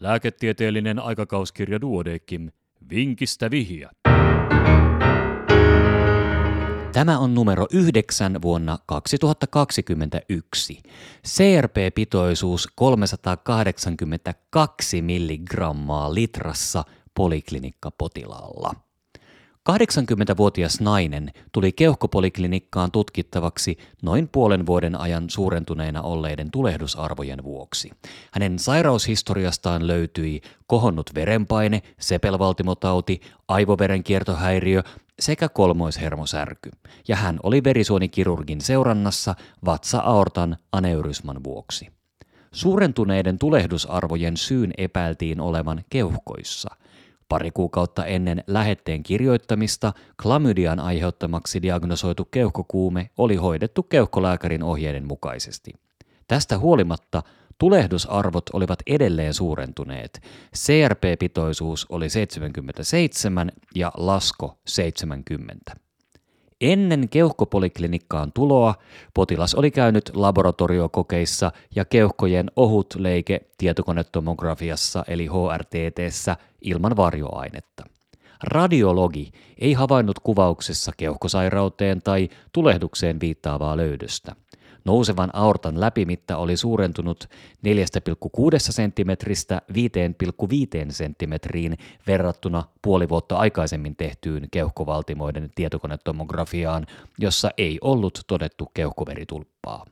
Lääketieteellinen aikakauskirja Duodekim. Vinkistä vihja. Tämä on numero 9 vuonna 2021. CRP-pitoisuus 382 milligrammaa litrassa poliklinikkapotilaalla. 80-vuotias nainen tuli keuhkopoliklinikkaan tutkittavaksi noin puolen vuoden ajan suurentuneena olleiden tulehdusarvojen vuoksi. Hänen sairaushistoriastaan löytyi kohonnut verenpaine, sepelvaltimotauti, aivoverenkiertohäiriö sekä kolmoishermosärky, ja hän oli verisuonikirurgin seurannassa vatsa-aortan aneurysman vuoksi. Suurentuneiden tulehdusarvojen syyn epäiltiin olevan keuhkoissa. Pari kuukautta ennen lähetteen kirjoittamista klamydian aiheuttamaksi diagnosoitu keuhkokuume oli hoidettu keuhkolääkärin ohjeiden mukaisesti. Tästä huolimatta tulehdusarvot olivat edelleen suurentuneet. CRP-pitoisuus oli 77 ja lasko 70. Ennen keuhkopoliklinikkaan tuloa potilas oli käynyt laboratoriokokeissa ja keuhkojen ohut leike tietokonetomografiassa eli HRTTssä ilman varjoainetta. Radiologi ei havainnut kuvauksessa keuhkosairauteen tai tulehdukseen viittaavaa löydöstä. Nousevan aortan läpimitta oli suurentunut 4,6 cm 5,5 cm verrattuna puoli vuotta aikaisemmin tehtyyn keuhkovaltimoiden tietokonetomografiaan, jossa ei ollut todettu keuhkoveritulppaa.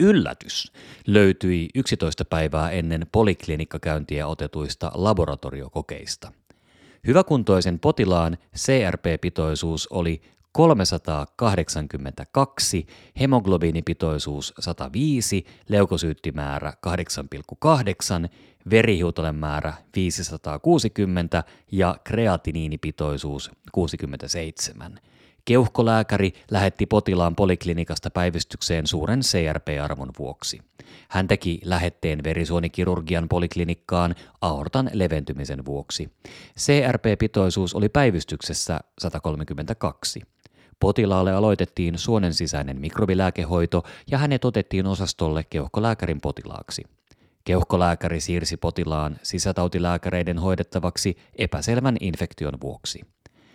Yllätys löytyi 11 päivää ennen poliklinikkakäyntiä otetuista laboratoriokokeista. Hyväkuntoisen potilaan CRP-pitoisuus oli 382, hemoglobiinipitoisuus 105, leukosyyttimäärä 8,8, verihiutalemäärä 560 ja kreatiniinipitoisuus 67. Keuhkolääkäri lähetti potilaan poliklinikasta päivystykseen suuren CRP-arvon vuoksi. Hän teki lähetteen verisuonikirurgian poliklinikkaan aortan leventymisen vuoksi. CRP-pitoisuus oli päivystyksessä 132. Potilaalle aloitettiin suonen sisäinen mikrobilääkehoito ja hänet otettiin osastolle keuhkolääkärin potilaaksi. Keuhkolääkäri siirsi potilaan sisätautilääkäreiden hoidettavaksi epäselvän infektion vuoksi.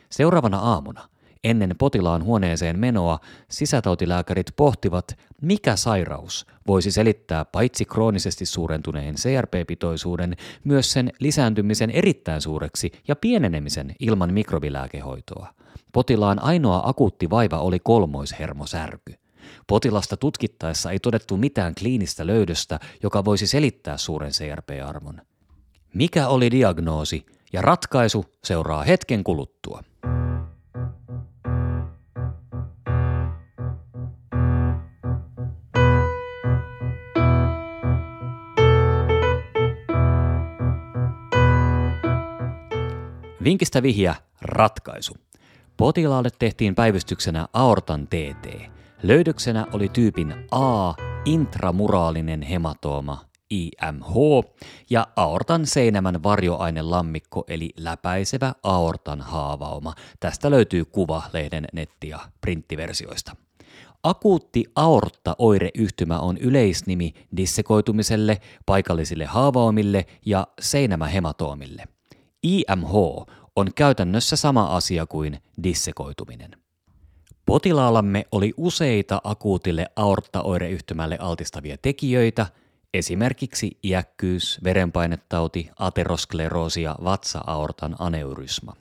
Seuraavana aamuna, ennen potilaan huoneeseen menoa, sisätautilääkärit pohtivat, mikä sairaus voisi selittää paitsi kroonisesti suurentuneen CRP-pitoisuuden, myös sen lisääntymisen erittäin suureksi ja pienenemisen ilman mikrobilääkehoitoa – Potilaan ainoa akuutti vaiva oli kolmoishermosärky. Potilasta tutkittaessa ei todettu mitään kliinistä löydöstä, joka voisi selittää suuren CRP-arvon. Mikä oli diagnoosi ja ratkaisu seuraa hetken kuluttua. Vinkistä vihja ratkaisu. Potilaalle tehtiin päivystyksenä aortan TT. Löydöksenä oli tyypin A intramuraalinen hematooma IMH ja aortan seinämän varjoainelammikko eli läpäisevä aortan haavauma. Tästä löytyy kuva lehden netti- ja printtiversioista. Akuutti aortta-oireyhtymä on yleisnimi dissekoitumiselle, paikallisille haavaumille ja seinämähematoomille. IMH on käytännössä sama asia kuin dissekoituminen. Potilaallamme oli useita akuutille aorttaoireyhtymälle altistavia tekijöitä, esimerkiksi iäkkyys, verenpainetauti, ateroskleroosi ja vatsa-aortan aneurysma.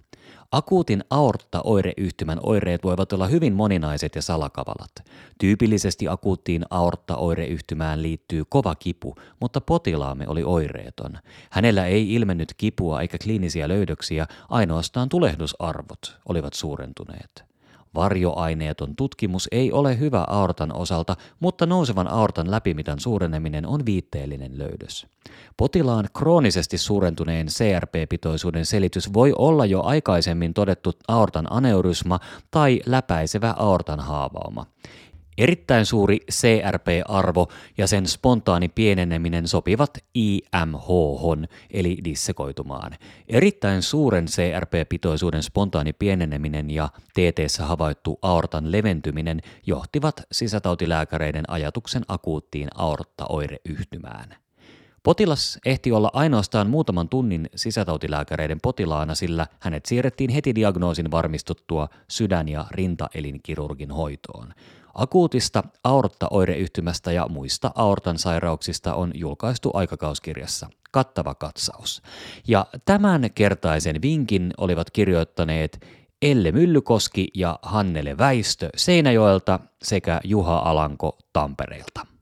Akuutin aortta-oireyhtymän oireet voivat olla hyvin moninaiset ja salakavalat. Tyypillisesti akuuttiin aortta-oireyhtymään liittyy kova kipu, mutta potilaamme oli oireeton. Hänellä ei ilmennyt kipua eikä kliinisiä löydöksiä, ainoastaan tulehdusarvot olivat suurentuneet. Varjoaineeton tutkimus ei ole hyvä aortan osalta, mutta nousevan aortan läpimitan suureneminen on viitteellinen löydös. Potilaan kroonisesti suurentuneen CRP-pitoisuuden selitys voi olla jo aikaisemmin todettu aortan aneurysma tai läpäisevä aortan haavauma. Erittäin suuri CRP-arvo ja sen spontaani pieneneminen sopivat IMH, eli dissekoitumaan. Erittäin suuren CRP-pitoisuuden spontaani pieneneminen ja TT havaittu aortan leventyminen johtivat sisätautilääkäreiden ajatuksen akuuttiin aorttaoireyhtymään. Potilas ehti olla ainoastaan muutaman tunnin sisätautilääkäreiden potilaana, sillä hänet siirrettiin heti diagnoosin varmistuttua sydän- ja rintaelinkirurgin hoitoon. Akuutista aorttaoireyhtymästä ja muista aortan sairauksista on julkaistu aikakauskirjassa kattava katsaus. Ja tämän kertaisen vinkin olivat kirjoittaneet Elle Myllykoski ja Hannele Väistö Seinäjoelta sekä Juha Alanko Tampereelta.